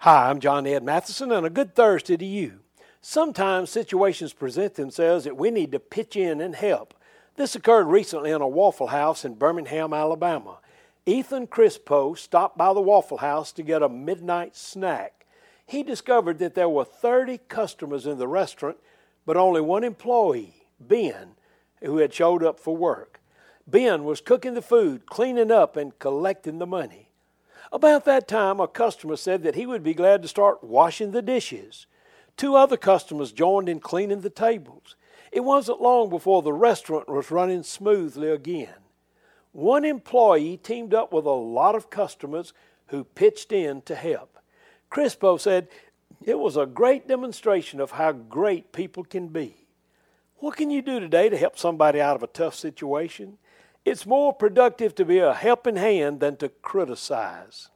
Hi, I'm John Ed Mathison, and a good Thursday to you. Sometimes situations present themselves that we need to pitch in and help. This occurred recently in a Waffle House in Birmingham, Alabama. Ethan Crispo stopped by the Waffle House to get a midnight snack. He discovered that there were 30 customers in the restaurant, but only one employee, Ben, who had showed up for work. Ben was cooking the food, cleaning up, and collecting the money. About that time, a customer said that he would be glad to start washing the dishes. Two other customers joined in cleaning the tables. It wasn't long before the restaurant was running smoothly again. One employee teamed up with a lot of customers who pitched in to help. Crispo said, It was a great demonstration of how great people can be. What can you do today to help somebody out of a tough situation? It's more productive to be a helping hand than to criticize.